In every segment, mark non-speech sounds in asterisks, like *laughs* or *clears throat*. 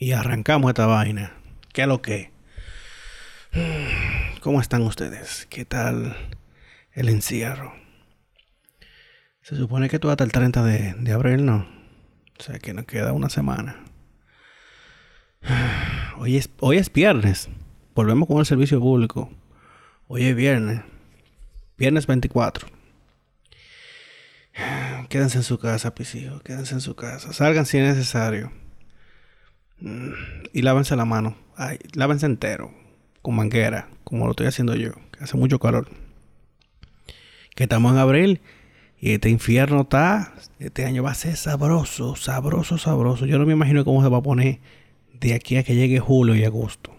Y arrancamos esta vaina. ¿Qué es lo que? *sighs* ¿Cómo están ustedes? ¿Qué tal el encierro? Se supone que tú hasta el 30 de, de abril, ¿no? O sea que nos queda una semana. *sighs* Hoy es, hoy es viernes. Volvemos con el servicio público. Hoy es viernes. Viernes 24. *sighs* Quédense en su casa, hijos. Quédense en su casa. Salgan si es necesario. Mm, y lávense la mano. Ay, lávense entero. Con manguera. Como lo estoy haciendo yo. Que hace mucho calor. Que estamos en abril. Y este infierno está. Este año va a ser sabroso. Sabroso, sabroso. Yo no me imagino cómo se va a poner de aquí a que llegue julio y agosto.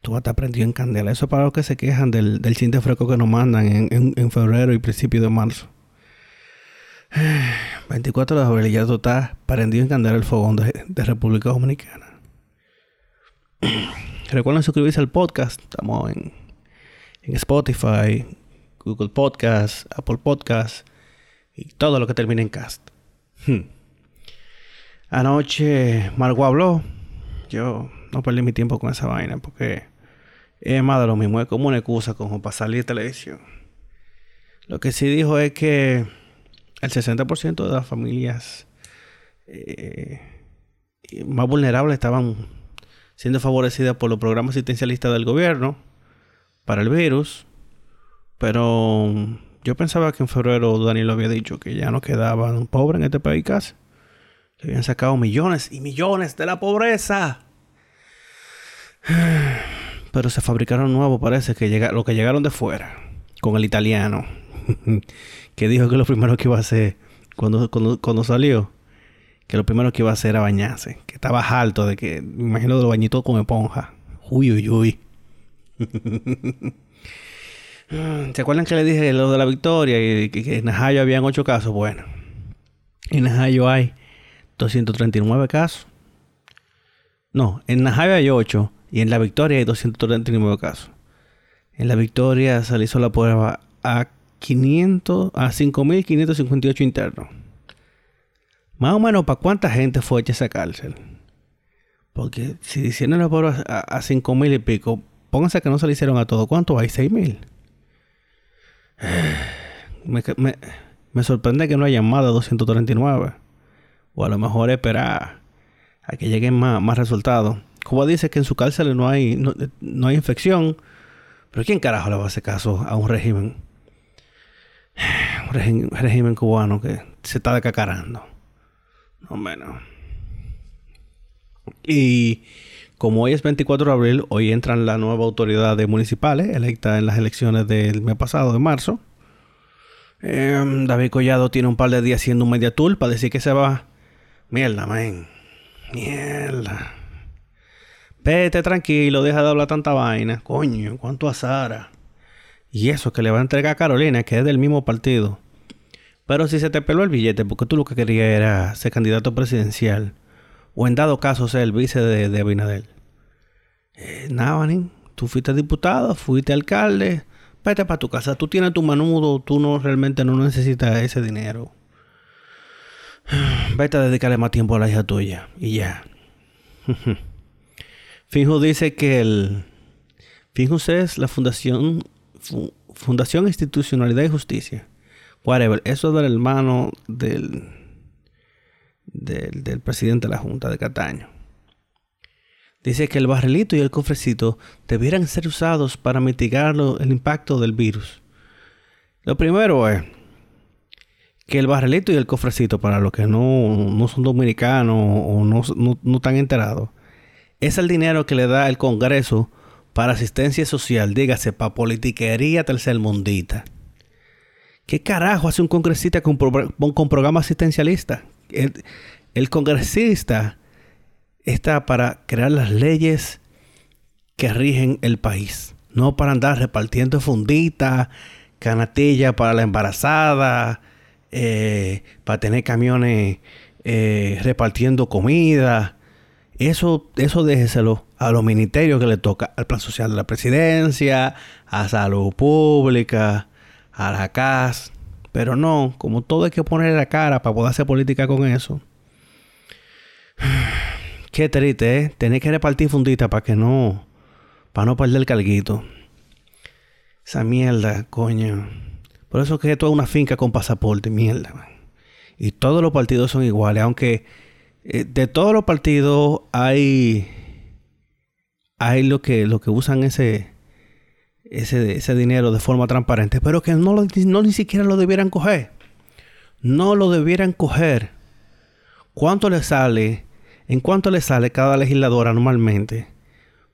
Tú vas a estar prendido en candela. Eso para los que se quejan del, del chin fresco que nos mandan en, en febrero y principio de marzo. 24 de abril ya tú estás prendido en candela el fogón de, República Dominicana. *clears throat* Recuerden suscribirse al podcast. Estamos en, en Spotify, Google Podcast, Apple Podcast y todo lo que termine en cast. Hmm. Anoche Margo habló. Yo no perdí mi tiempo con esa vaina porque es más de lo mismo. Es como una excusa como para salir de televisión. Lo que sí dijo es que el 60% de las familias eh, más vulnerables estaban siendo favorecidas por los programas asistencialistas del gobierno para el virus. Pero yo pensaba que en febrero Daniel había dicho que ya no quedaban pobres en este país casi. Que habían sacado millones y millones de la pobreza. *sighs* Pero se fabricaron nuevos, parece que lo que llegaron de fuera, con el italiano. *laughs* que dijo que lo primero que iba a hacer cuando, cuando, salió, que lo primero que iba a hacer era bañarse, que estaba alto de que, me imagino de lo bañito con esponja. Uy, uy, uy. *laughs* ¿Se acuerdan que le dije lo de la victoria y que, en Najayo habían ocho casos? Bueno, en Najayo hay 239 casos. No, en Najayo hay 8 y en la victoria hay 239 casos. En la victoria se le hizo la prueba a 500 a 5.558 internos. Más o menos, ¿para cuánta gente fue hecha esa cárcel? Porque si hicieron la prueba a, 5.000 y pico, pónganse que no se le hicieron a todo. ¿Cuánto hay? 6.000. *sighs* Me, me, me, sorprende que no hayan más de 239. O a lo mejor esperar a que lleguen más, más resultados. Cuba dice que en su cárcel no hay, no, no hay infección. Pero ¿quién carajo le va a hacer caso a un régimen? Un régimen, cubano que se está decacarando. No menos. Y como hoy es 24 de abril, hoy entran la nueva autoridad de municipales electa en las elecciones del mes pasado, de marzo. Em, David Collado tiene un par de días haciendo un media tour para decir que se va. Mierda, man. Mierda. Vete tranquilo, deja de hablar tanta vaina. Coño, cuánto azara. Y eso que le va a entregar a Carolina, que es del mismo partido. Pero si se te peló el billete, porque tú lo que querías era ser candidato presidencial, o en dado caso ser el vice de, de Abinadel. Eh, nada, tú fuiste diputado, fuiste alcalde, vete para tu casa. Tú tienes tu manudo, tú no realmente no necesitas ese dinero. *sighs* Vete a dedicarle más tiempo a la hija tuya y ya. *laughs* Finjo dice que el. Finjo es la fundación Fundación Institucionalidad y Justicia. Whatever. Eso es del hermano del, del, presidente de la Junta de Cataño. Dice que el barrilito y el cofrecito debieran ser usados para mitigar el impacto del virus. Lo primero es que el barrilito y el cofrecito, para los que no, son dominicanos o no, no, no están enterados, es el dinero que le da el Congreso para asistencia social, dígase, para politiquería tercermundita. ¿Qué carajo hace un congresista con, con programa asistencialista? El, congresista está para crear las leyes que rigen el país, no para andar repartiendo funditas, canatilla para la embarazada, eh, para tener camiones eh, repartiendo comida. Eso, eso déjeselo a los ministerios que le toca, al Plan Social de la Presidencia, a Salud Pública, a la CAS. Pero no, como todo hay que poner la cara para poder hacer política con eso. *sighs* Qué triste, ¿eh? Tener que repartir fundita para que no... Para no perder el calguito. Esa mierda, coño. Por eso que esto es una finca con pasaporte, mierda. Y todos los partidos son iguales, aunque eh, de todos los partidos hay hay lo que lo que usan ese ese, ese dinero de forma transparente, pero que no, lo, no ni siquiera lo debieran coger. No lo debieran coger. ¿Cuánto le sale? ¿En cuánto le sale cada legisladora normalmente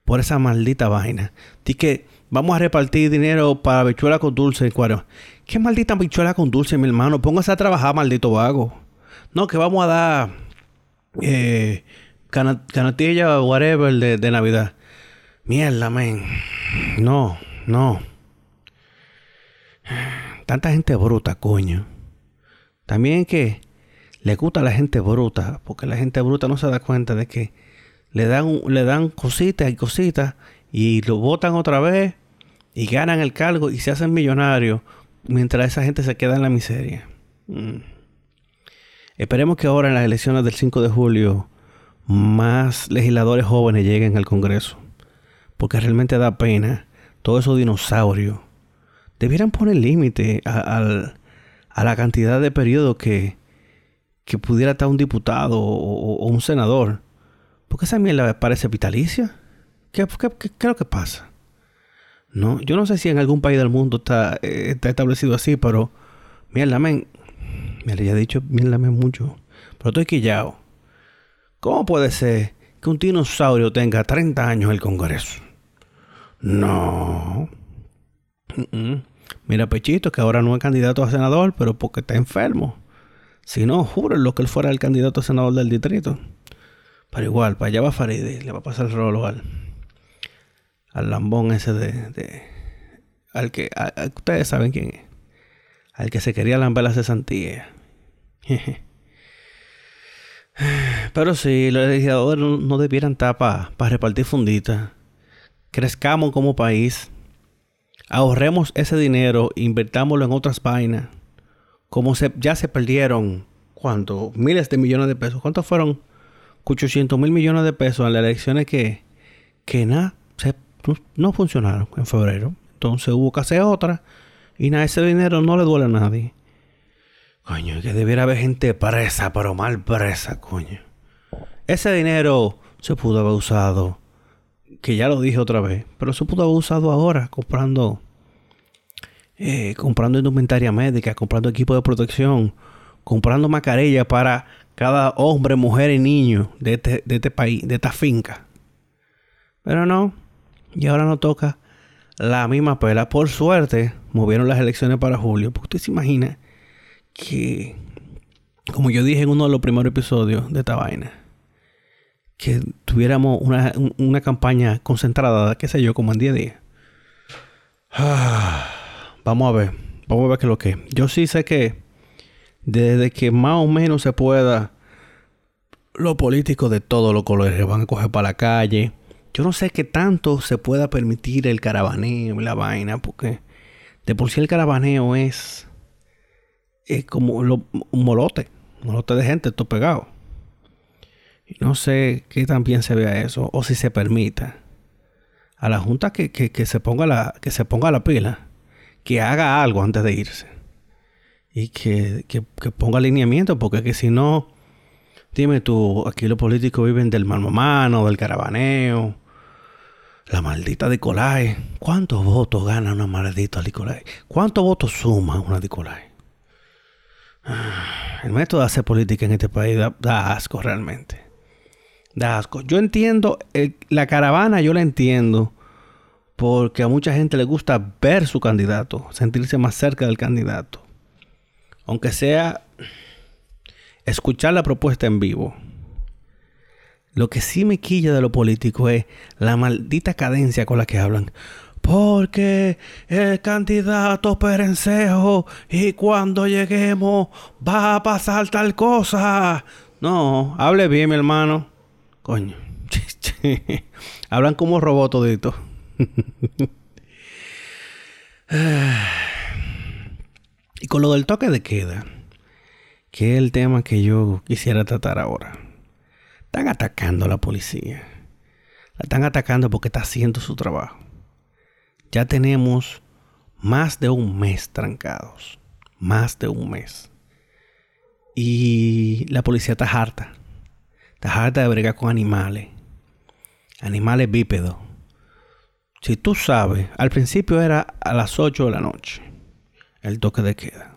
por esa maldita vaina? Di que vamos a repartir dinero para bichuela con dulce. Cuero. ¿Qué maldita bichuela con dulce, mi hermano? Póngase a trabajar, maldito vago. No, que vamos a dar eh, canatilla o whatever de, de Navidad. Mierda, men. No. No. Tanta gente bruta, coño. También que le gusta a la gente bruta, porque la gente bruta no se da cuenta de que le dan, le dan cositas y cositas y lo votan otra vez y ganan el cargo y se hacen millonarios mientras esa gente se queda en la miseria. Mm. Esperemos que ahora en las elecciones del 5 de julio más legisladores jóvenes lleguen al Congreso, porque realmente da pena todos esos dinosaurios, debieran poner límite a, la cantidad de periodos que, que pudiera estar un diputado o, un senador. Porque esa mierda parece vitalicia. ¿Qué, qué, es lo que pasa? No, yo no sé si en algún país del mundo está, eh, está establecido así, pero mierda, men. Me ya he dicho mierda, men mucho. Pero estoy quillado. ¿Cómo puede ser que un dinosaurio tenga 30 años en el Congreso? No. Mira, Pechito, que ahora no es candidato a senador, pero porque está enfermo. Si no, lo que él fuera el candidato a senador del distrito. Pero igual, para allá va Faride, le va a pasar el rolo al, al lambón ese de. al que. ustedes saben quién es. Al que se quería lamber la cesantía. *laughs* Pero sí, los legisladores no, debieran estar para repartir funditas crezcamos como país, ahorremos ese dinero, invertámoslo en otras vainas, como se, ya se perdieron, ¿cuánto? Miles de millones de pesos. ¿Cuántos fueron? 800 mil millones de pesos en las elecciones que, que nada, no funcionaron en febrero. Entonces hubo que hacer otra y nada, ese dinero no le duele a nadie. Coño, que debiera haber gente presa, pero mal presa, coño. Ese dinero se pudo haber usado que ya lo dije otra vez, pero eso pudo haber usado ahora comprando, eh, comprando indumentaria médica, comprando equipo de protección, comprando mascarilla para cada hombre, mujer y niño de este, de este país, de esta finca. Pero no, y ahora no toca la misma pela. Por suerte, movieron las elecciones para julio, porque usted se imagina que, como yo dije en uno de los primeros episodios de esta vaina, que tuviéramos una, campaña concentrada, qué sé yo, como en 10 días. Ah, *sighs* vamos a ver, vamos a ver qué es lo que. Yo sí sé que desde que más o menos se pueda, los políticos de todos los colores van a coger para la calle. Yo no sé qué tanto se pueda permitir el caravaneo y la vaina, porque de por sí el caravaneo es, es como un molote, un molote de gente, todo pegado. No sé qué tan bien se vea eso o si se permita. A la Junta que, se, ponga la, que se ponga la pila, que haga algo antes de irse. Y que, ponga alineamiento, porque que si no, dime tú, aquí los políticos viven del mano del caravaneo. La maldita Nicolai. ¿Cuántos votos gana una maldita Nicolai? ¿Cuántos votos suma una Nicolai? Ah, el método de hacer política en este país da asco realmente da asco. Yo entiendo, la caravana yo la entiendo porque a mucha gente le gusta ver su candidato, sentirse más cerca del candidato. Aunque sea escuchar la propuesta en vivo. Lo que sí me quilla de lo político es la maldita cadencia con la que hablan. Porque el candidato perencejo y cuando lleguemos va a pasar tal cosa. No, hable bien, mi hermano. Coño. *laughs* Hablan como robot todito. *sighs* y con lo del toque de queda, que es el tema que yo quisiera tratar ahora. Están atacando a la policía. La están atacando porque está haciendo su trabajo. Ya tenemos más de un mes trancados. Más de un mes. Y la policía está harta. Está harta de bregar con animales. Animales bípedos. Si tú sabes, al principio era a las 8 de la noche. El toque de queda.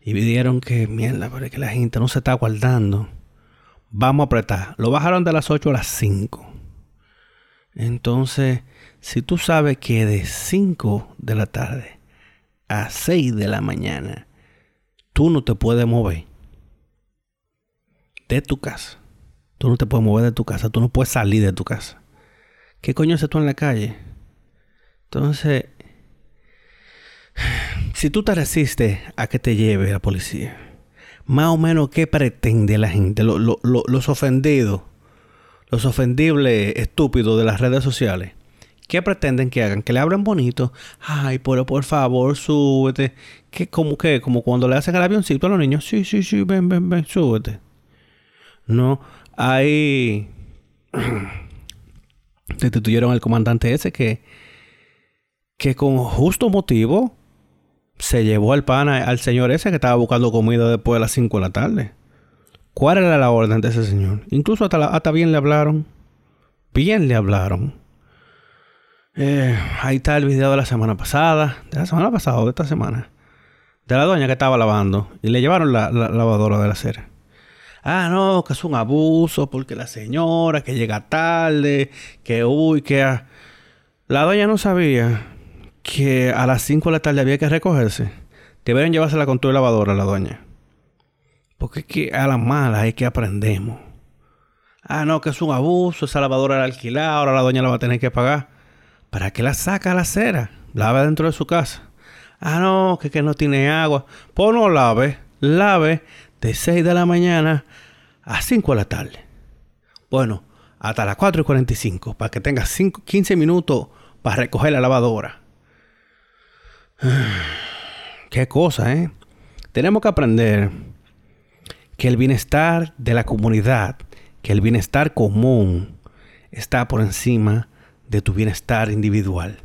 Y vieron que, mierda, pero que la gente no se está guardando. Vamos a apretar. Lo bajaron de las 8 a las 5. Entonces, si tú sabes que de 5 de la tarde a 6 de la mañana, tú no te puedes mover de tu casa. Tú no te puedes mover de tu casa. Tú no puedes salir de tu casa. ¿Qué coño haces tú en la calle? Entonces, *sighs* si tú te resistes a que te lleve la policía, más o menos qué pretende la gente, los ofendidos, los ofendibles estúpidos de las redes sociales. ¿Qué pretenden que hagan? Que le hablen bonito. Ay, pero por favor, súbete. ¿Qué, como que, como cuando le hacen el avioncito a los niños. Sí, sí, sí, ven, ven, ven, súbete. No, hay *clears throat* destituyeron al comandante ese que, que con justo motivo se llevó al pana al señor ese que estaba buscando comida después de las 5 de la tarde. ¿Cuál era la orden de ese señor? Incluso hasta, hasta bien le hablaron. Bien le hablaron. Eh, ahí está el video de la semana pasada. De la semana pasada o de esta semana. De la doña que estaba lavando. Y le llevaron la, la lavadora de la cera. Ah, no, que es un abuso porque la señora que llega tarde, que uy, que... La doña no sabía que a las 5 de la tarde había que recogerse. Deberían llevársela con tu lavadora la doña. Porque es que a las malas es que aprendemos. Ah, no, que es un abuso, esa lavadora era alquilada, ahora la doña la va a tener que pagar. ¿Para qué la saca a la acera? Lave dentro de su casa. Ah, no, que, que no tiene agua. Pues no lave, lave de 6 de la mañana a 5 de la tarde. Bueno, hasta las 4 y 45, para que tengas 15 minutos para recoger la lavadora. *sighs* Qué cosa, ¿eh? Tenemos que aprender que el bienestar de la comunidad, que el bienestar común está por encima de tu bienestar individual.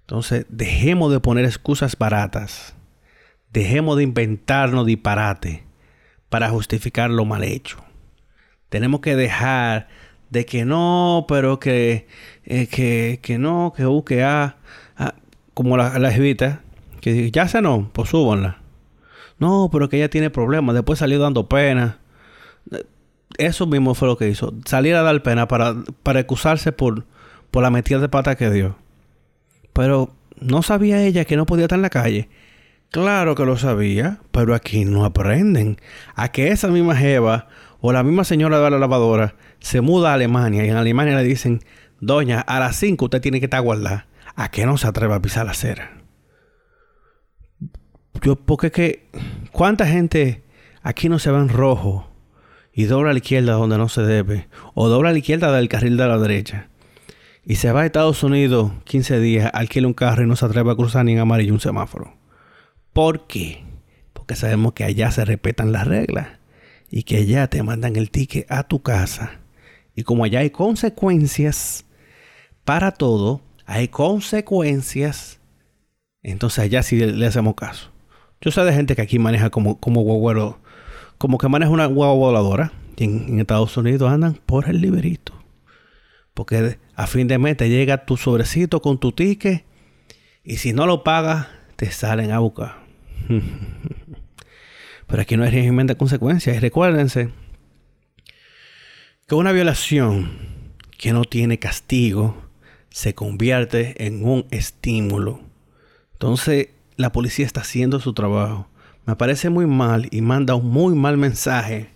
Entonces, dejemos de poner excusas baratas. Dejemos de inventarnos disparate para justificar lo mal hecho. Tenemos que dejar de que no, pero que, eh, que, que no, que U, que A como la, la que ya se no, pues súbanla. No, pero que ella tiene problemas, después salió dando pena. Eso mismo fue lo que hizo, salir a dar pena para, para excusarse por, por la metida de pata que dio. Pero no sabía ella que no podía estar en la calle. Claro que lo sabía, pero aquí no aprenden. A que esa misma Jeva o la misma señora de la lavadora se muda a Alemania y en Alemania le dicen, Doña, a las 5 usted tiene que estar guardada. ¿A qué no se atreve a pisar la acera? Yo, porque que, ¿cuánta gente aquí no se va en rojo y dobla a la izquierda donde no se debe? O dobla a la izquierda del carril de la derecha. Y se va a Estados Unidos 15 días, alquila un carro y no se atreve a cruzar ni en amarillo un semáforo. ¿Por qué? Porque sabemos que allá se respetan las reglas y que allá te mandan el ticket a tu casa. Y como allá hay consecuencias para todo, hay consecuencias, entonces allá sí le, hacemos caso. Yo sé de gente que aquí maneja como, como guaguero, como que maneja una guagua voladora. Y en, Estados Unidos andan por el liberito. Porque a fin de mes te llega tu sobrecito con tu ticket. Y si no lo pagas, te salen a buscar. *laughs* Pero aquí no hay régimen de consecuencias. Y recuérdense que una violación que no tiene castigo se convierte en un estímulo. Entonces, la policía está haciendo su trabajo. Me parece muy mal y manda un muy mal mensaje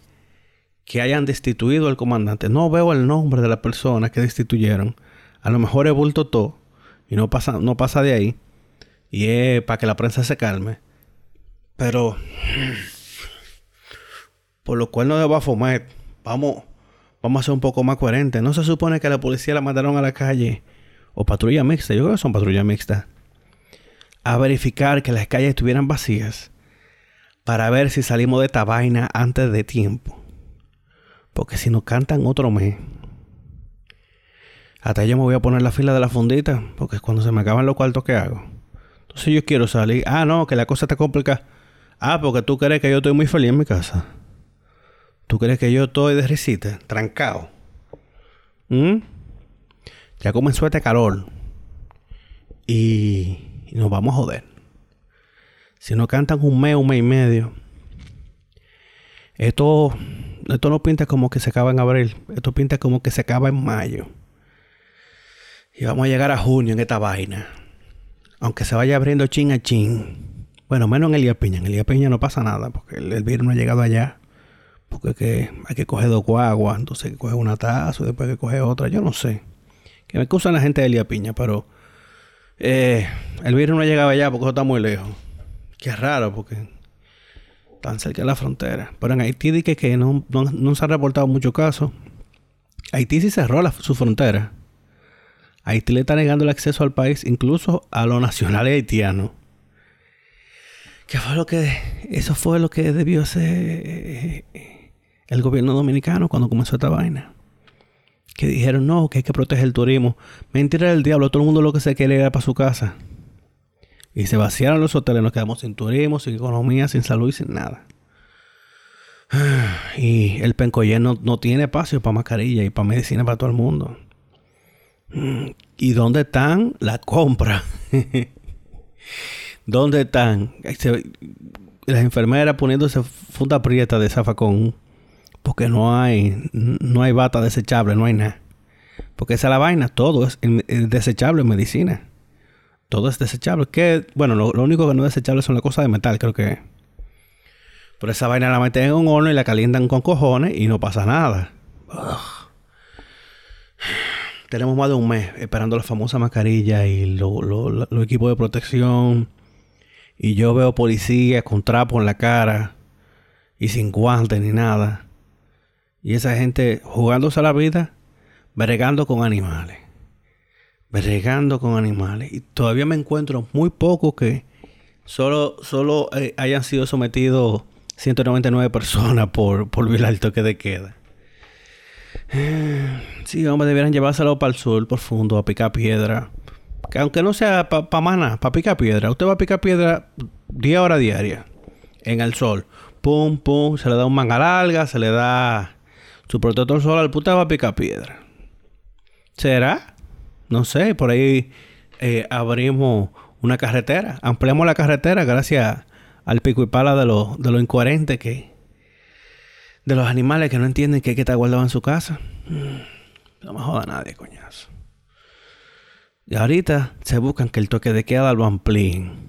que hayan destituido al comandante. No veo el nombre de la persona que destituyeron. A lo mejor es bulto todo y no pasa, no pasa de ahí. Y es para que la prensa se calme. Pero, por lo cual no debo fumar. Vamos, vamos a ser un poco más coherentes. No se supone que la policía la mandaron a la calle o patrulla mixta, yo creo que son patrulla mixta, a verificar que las calles estuvieran vacías para ver si salimos de esta vaina antes de tiempo. Porque si no cantan otro mes, hasta yo me voy a poner la fila de la fundita, porque es cuando se me acaban los cuartos que hago. Entonces yo quiero salir. Ah, no, que la cosa está complicada. Ah, porque tú crees que yo estoy muy feliz en mi casa. Tú crees que yo estoy de risita, trancado. ¿Mm? Ya comenzó este calor. Y, y nos vamos a joder. Si no cantan un mes, un mes y medio. Esto, esto no pinta como que se acaba en abril. Esto pinta como que se acaba en mayo. Y vamos a llegar a junio en esta vaina. Aunque se vaya abriendo chin a chin. Bueno, menos en Elías Piña. En Elías Piña no pasa nada porque el, virus no ha llegado allá. Porque que, hay que coger dos guaguas. Entonces hay que coger una taza y después hay que coger otra. Yo no sé. Que me excusan la gente de Elías Piña, pero eh, el virus no ha llegado allá porque eso está muy lejos. Qué raro porque tan cerca de la frontera. Pero en Haití dije que no, no, se han reportado muchos casos. Haití sí cerró su frontera. Haití le está negando el acceso al país, incluso a los nacionales haitianos. ¿Qué fue lo que.? Eso fue lo que debió hacer eh, el gobierno dominicano cuando comenzó esta vaina. Que dijeron, no, que hay que proteger el turismo. Mentira del diablo, todo el mundo lo que se quiere era para su casa. Y se vaciaron los hoteles, nos quedamos sin turismo, sin economía, sin salud y sin nada. *sighs* Y el Pencoyén no, no tiene espacio para mascarilla y para medicina para todo el mundo. ¿Y dónde están las compras? *laughs* ¿Dónde están? las enfermeras poniéndose funda prieta de zafacón. Porque no hay, no hay bata desechable, no hay nada. Porque esa es la vaina, todo es, desechable en medicina. Todo es desechable. Que, bueno, lo, único que no es desechable son las cosas de metal, creo que. Pero esa vaina la meten en un horno y la calientan con cojones y no pasa nada. *sighs* Tenemos más de un mes esperando la famosa mascarilla y los equipos de protección. Y yo veo policías con trapo en la cara y sin guantes ni nada. Y esa gente jugándose a la vida, bregando con animales. Bregando con animales. Y todavía me encuentro muy pocos que solo, solo eh, hayan sido sometidos 199 personas por, por violar el toque de queda. *sighs* Sí, hombre, debieran llevárselo para el sur profundo a picar piedra. Que aunque no sea para pa mana, para picar piedra. Usted va a picar piedra 10 horas diarias en el sol. Pum, pum, se le da un manga larga, se le da su protector solar. Puta va a picar piedra. ¿Será? No sé, por ahí eh, abrimos una carretera. Ampliamos la carretera gracias al pico y pala de lo, de lo incoherente que, de los animales que no entienden que hay que estar guardado en su casa. No me joda nadie, coñazo. Y ahorita se buscan que el toque de queda lo amplíen.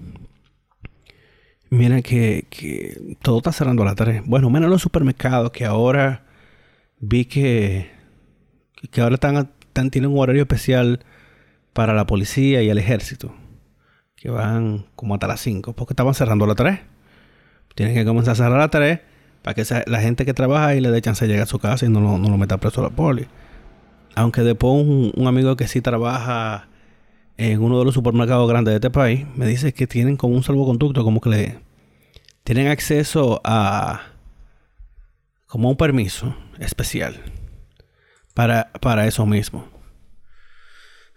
Miren que, todo está cerrando a las 3. Bueno, menos los supermercados que ahora vi que, que ahora están, tienen un horario especial para la policía y el ejército. Que van como hasta las 5. Porque estaban cerrando a las 3. Tienen que comenzar a cerrar a las 3 para que la gente que trabaja ahí le dé chance de llegar a su casa y no, lo meta preso a la poli. Aunque después un, amigo que sí trabaja en uno de los supermercados grandes de este país me dice que tienen como un salvoconducto, como que le tienen acceso a como un permiso especial para, para eso mismo.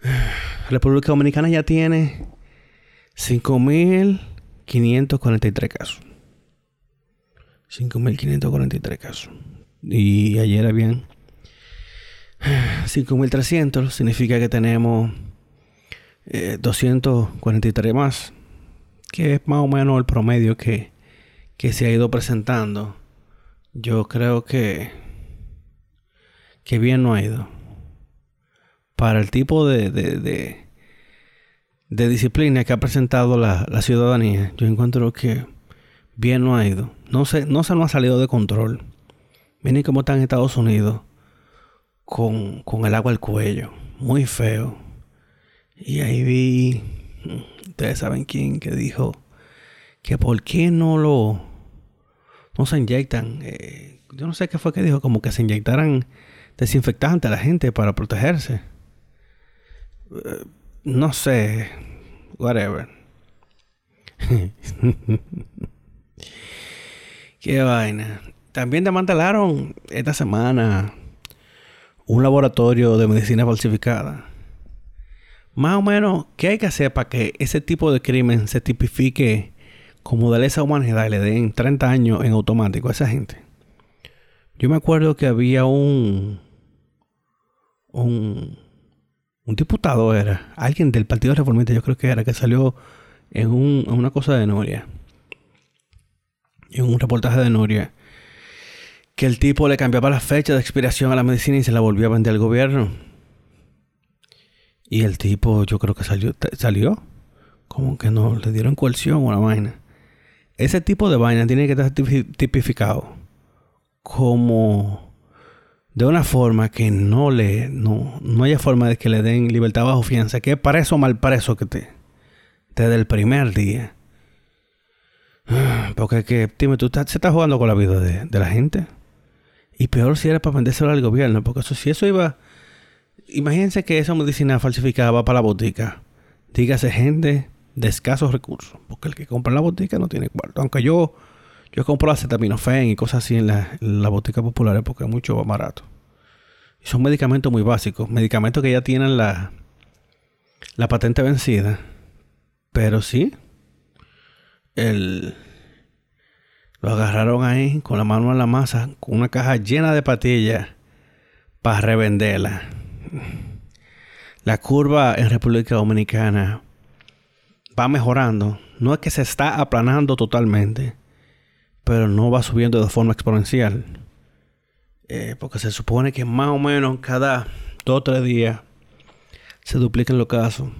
*sighs* República Dominicana ya tiene 5.543 casos. 5.543 casos. Y ayer habían *sighs* 5.300. Significa que tenemos 243 eh, más. Que es más o menos el promedio que, que se ha ido presentando. Yo creo que, que bien no ha ido. Para el tipo de, de, de, disciplina que ha presentado la, ciudadanía, yo encuentro que bien no ha ido. No se, no se nos ha salido de control. Miren cómo está en Estados Unidos con, el agua al cuello. Muy feo. Y ahí vi, ustedes saben quién, que dijo que por qué no lo, no se inyectan. Eh, yo no sé qué fue que dijo, como que se inyectaran desinfectante a la gente para protegerse. Eh, no sé, whatever. *laughs* Qué vaina. también desmantelaron esta semana un laboratorio de medicina falsificada. Más o menos, ¿qué hay que hacer para que ese tipo de crimen se tipifique como de lesa humanidad y le den 30 años en automático a esa gente? Yo me acuerdo que había un, un, diputado, era alguien del Partido Reformista, yo creo que era, que salió en, un, en una cosa de Noria, en un reportaje de Noria, que el tipo le cambiaba la fecha de expiración a la medicina y se la volvió a vender al gobierno. Y el tipo, yo creo que salió, salió. Como que no, le dieron coerción o una vaina. Ese tipo de vaina tiene que estar tipificado como de una forma que no le, no, no haya forma de que le den libertad bajo fianza, que es preso o mal preso que te, desde el primer día. *sighs* Porque que, dime, tú se estás jugando con la vida de, de la gente. Y peor si era para vendérselo al gobierno, porque eso, si eso iba imagínense que esa medicina falsificada va para la botica. Dígase gente de escasos recursos. Porque el que compra en la botica no tiene cuarto. Aunque yo, yo compro acetaminofén y cosas así en la, en la botica populares porque es mucho más barato. Y son medicamentos muy básicos. Medicamentos que ya tienen la, la patente vencida. Pero sí. El, lo agarraron ahí con la mano en la masa. Con una caja llena de patillas. Para revenderla la curva en República Dominicana va mejorando. No es que se está aplanando totalmente, pero no va subiendo de forma exponencial. Eh, porque se supone que más o menos cada dos o tres días se duplican los casos.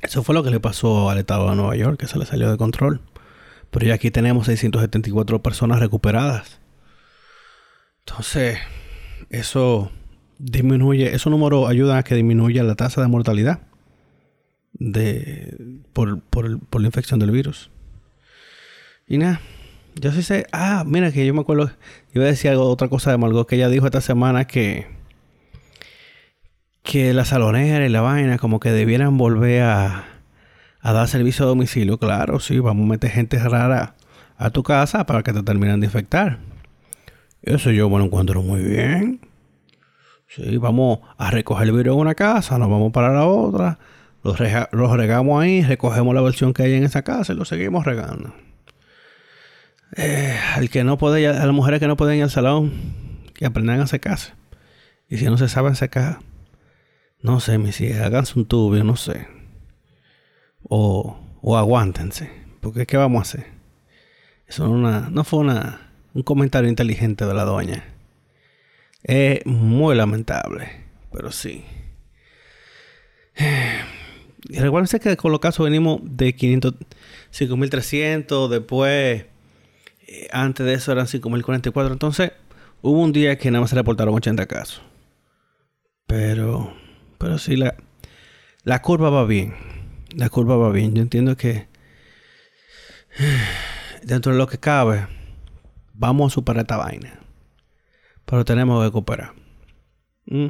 Eso fue lo que le pasó al estado de Nueva York, que se le salió de control. Pero ya aquí tenemos 674 personas recuperadas. Entonces, eso disminuye, esos números ayudan a que disminuya la tasa de mortalidad de, por, la infección del virus. Y nada, yo sí sé, ah, mira que yo me acuerdo, iba a decir algo, otra cosa de Margot que ella dijo esta semana que que la salonera y la vaina como que debieran volver a, a dar servicio a domicilio. Claro, sí, vamos a meter gente rara a tu casa para que te terminen de infectar. Eso yo me lo encuentro muy bien. Sí, vamos a recoger el virus en una casa, nos vamos para la otra, los, regamos ahí, recogemos la versión que hay en esa casa y lo seguimos regando. Eh, al que no puede, a las mujeres que no pueden ir al salón, que aprendan a secarse. Y si no se saben secar, no sé, mis hijas, háganse un tubo, no sé. O, o aguántense. Porque ¿qué vamos a hacer? Eso no, no fue una, un comentario inteligente de la doña. Es muy lamentable, pero sí. *sighs* Recuerden que con los casos venimos de 500, 5.300, después, eh, antes de eso eran 5.044. Entonces, hubo un día que nada más se reportaron 80 casos. Pero, pero sí, la, la curva va bien. La curva va bien. Yo entiendo que *sighs* dentro de lo que cabe, vamos a superar esta vaina. Pero tenemos que cooperar. Mm.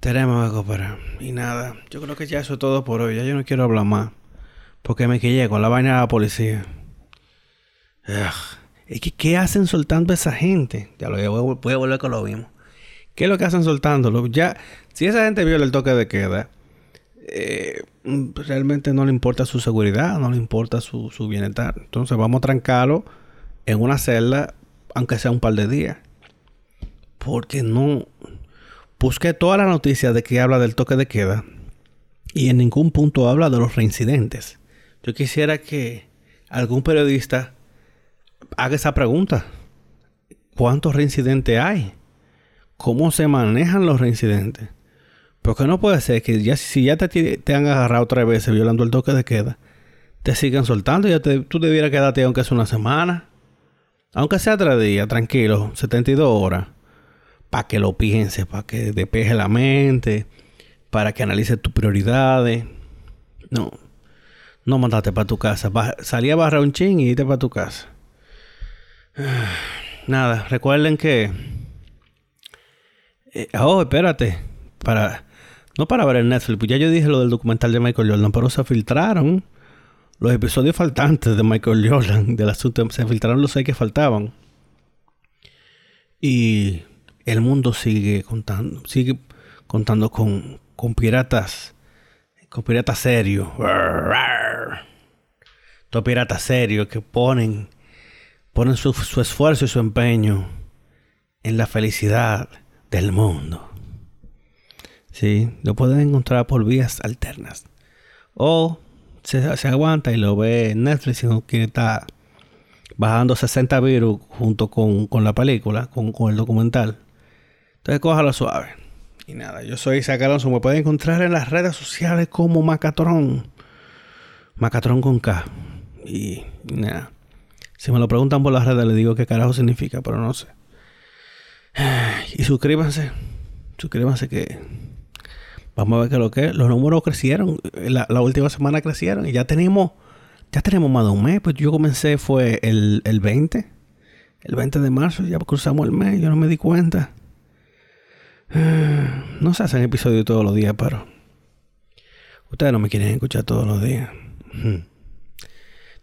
Tenemos que cooperar. Y nada, yo creo que ya eso es todo por hoy. Ya yo no quiero hablar más. Porque me quillé con la vaina de la policía. Es que, ¿qué hacen soltando a esa gente? Ya lo voy a, volver con lo mismo. ¿Qué es lo que hacen soltándolo? Ya, si esa gente viola el toque de queda, eh, realmente no le importa su seguridad, no le importa su, su bienestar. Entonces vamos a trancarlo en una celda, aunque sea un par de días porque no busqué toda la noticia de que habla del toque de queda y en ningún punto habla de los reincidentes. Yo quisiera que algún periodista haga esa pregunta. ¿Cuántos reincidentes hay? ¿Cómo se manejan los reincidentes? Porque no puede ser que ya si ya te, han agarrado tres veces violando el toque de queda, te sigan soltando y ya tú debieras quedarte aunque sea una semana. Aunque sea tres días, tranquilo, 72 horas para que lo pienses, para que despeje la mente, para que analice tus prioridades. No, no mandate para tu casa. salí a barrar un ching y irte para tu casa. *sighs* Nada, recuerden que. Eh, oh, espérate. Para. No para ver el Netflix, pues ya yo dije lo del documental de Michael Jordan, pero se filtraron los episodios faltantes de Michael Jordan del asunto. Se filtraron los seis que faltaban. Y el mundo sigue contando, sigue contando con, con piratas, con piratas serios. Piratas serios que ponen, ponen su, esfuerzo y su empeño en la felicidad del mundo. Sí, lo pueden encontrar por vías alternas. O se, se aguanta y lo ve en Netflix y no quiere estar bajando 60 virus junto con, con la película, con, con, el documental. Entonces cójalo suave. Y nada, yo soy Isaac Alonso. Me pueden encontrar en las redes sociales como Macatrón. Macatrón con K. Y, nada. Si me lo preguntan por las redes, le digo qué carajo significa, pero no sé. *sighs* Y suscríbanse. Suscríbanse que vamos a ver qué lo que es. Los números crecieron. La, la, última semana crecieron. Y ya tenemos. Ya tenemos más de un mes. Pues yo comencé fue el, el 20. El 20 de marzo. Ya cruzamos el mes. Yo no me di cuenta. No se hacen episodios todos los días, pero. Ustedes no me quieren escuchar todos los días.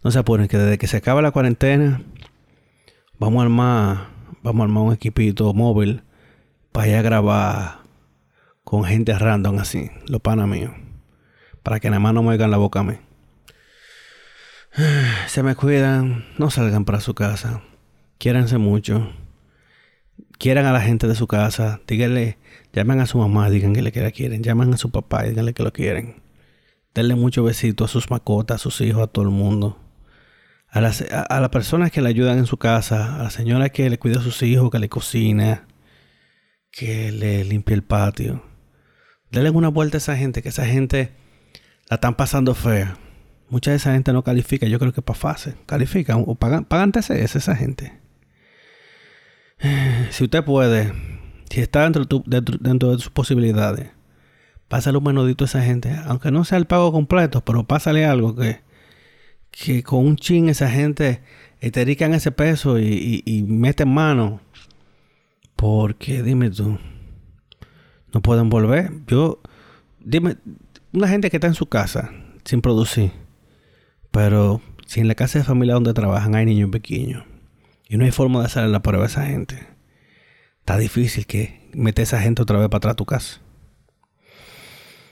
No se apuren que desde que se acaba la cuarentena. Vamos a armar vamos a armar un equipito móvil para ir a grabar con gente random así, los panas míos. Para que nada más no me oigan la boca a mí. *sighs* Se me cuidan, no salgan para su casa. Quiéranse mucho. Quieran a la gente de su casa. Díganle, llamen a su mamá, díganle que la quieren. Llamen a su papá, díganle que lo quieren. Denle muchos besitos a sus mascotas, a sus hijos, a todo el mundo a las, a, personas que le ayudan en su casa, a la señora que le cuida a sus hijos, que le cocina, que le limpia el patio. Denle una vuelta a esa gente, que esa gente la están pasando fea. Mucha de esa gente no califica, yo creo que para fase. Califican o pagan, pagan TCS esa gente. *sighs* Si usted puede, si está dentro, de sus posibilidades, pásale un menudito a esa gente. Aunque no sea el pago completo, pero pásale algo que que con un chin esa gente eterican ese peso y, y, meten mano. Porque, dime tú, no pueden volver. Yo, dime, una gente que está en su casa sin producir, pero si en la casa de familia donde trabajan hay niños pequeños y no hay forma de hacer la prueba a esa gente, está difícil que mete a esa gente otra vez para atrás a tu casa.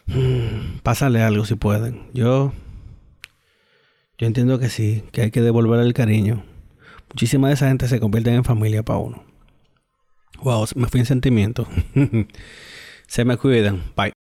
Hmm, pásale algo si pueden. Yo yo entiendo que sí, que hay que devolver el cariño. Muchísima de esa gente se convierte en familia para uno. Wow, me fui en sentimiento. *laughs* se me cuidan. Bye.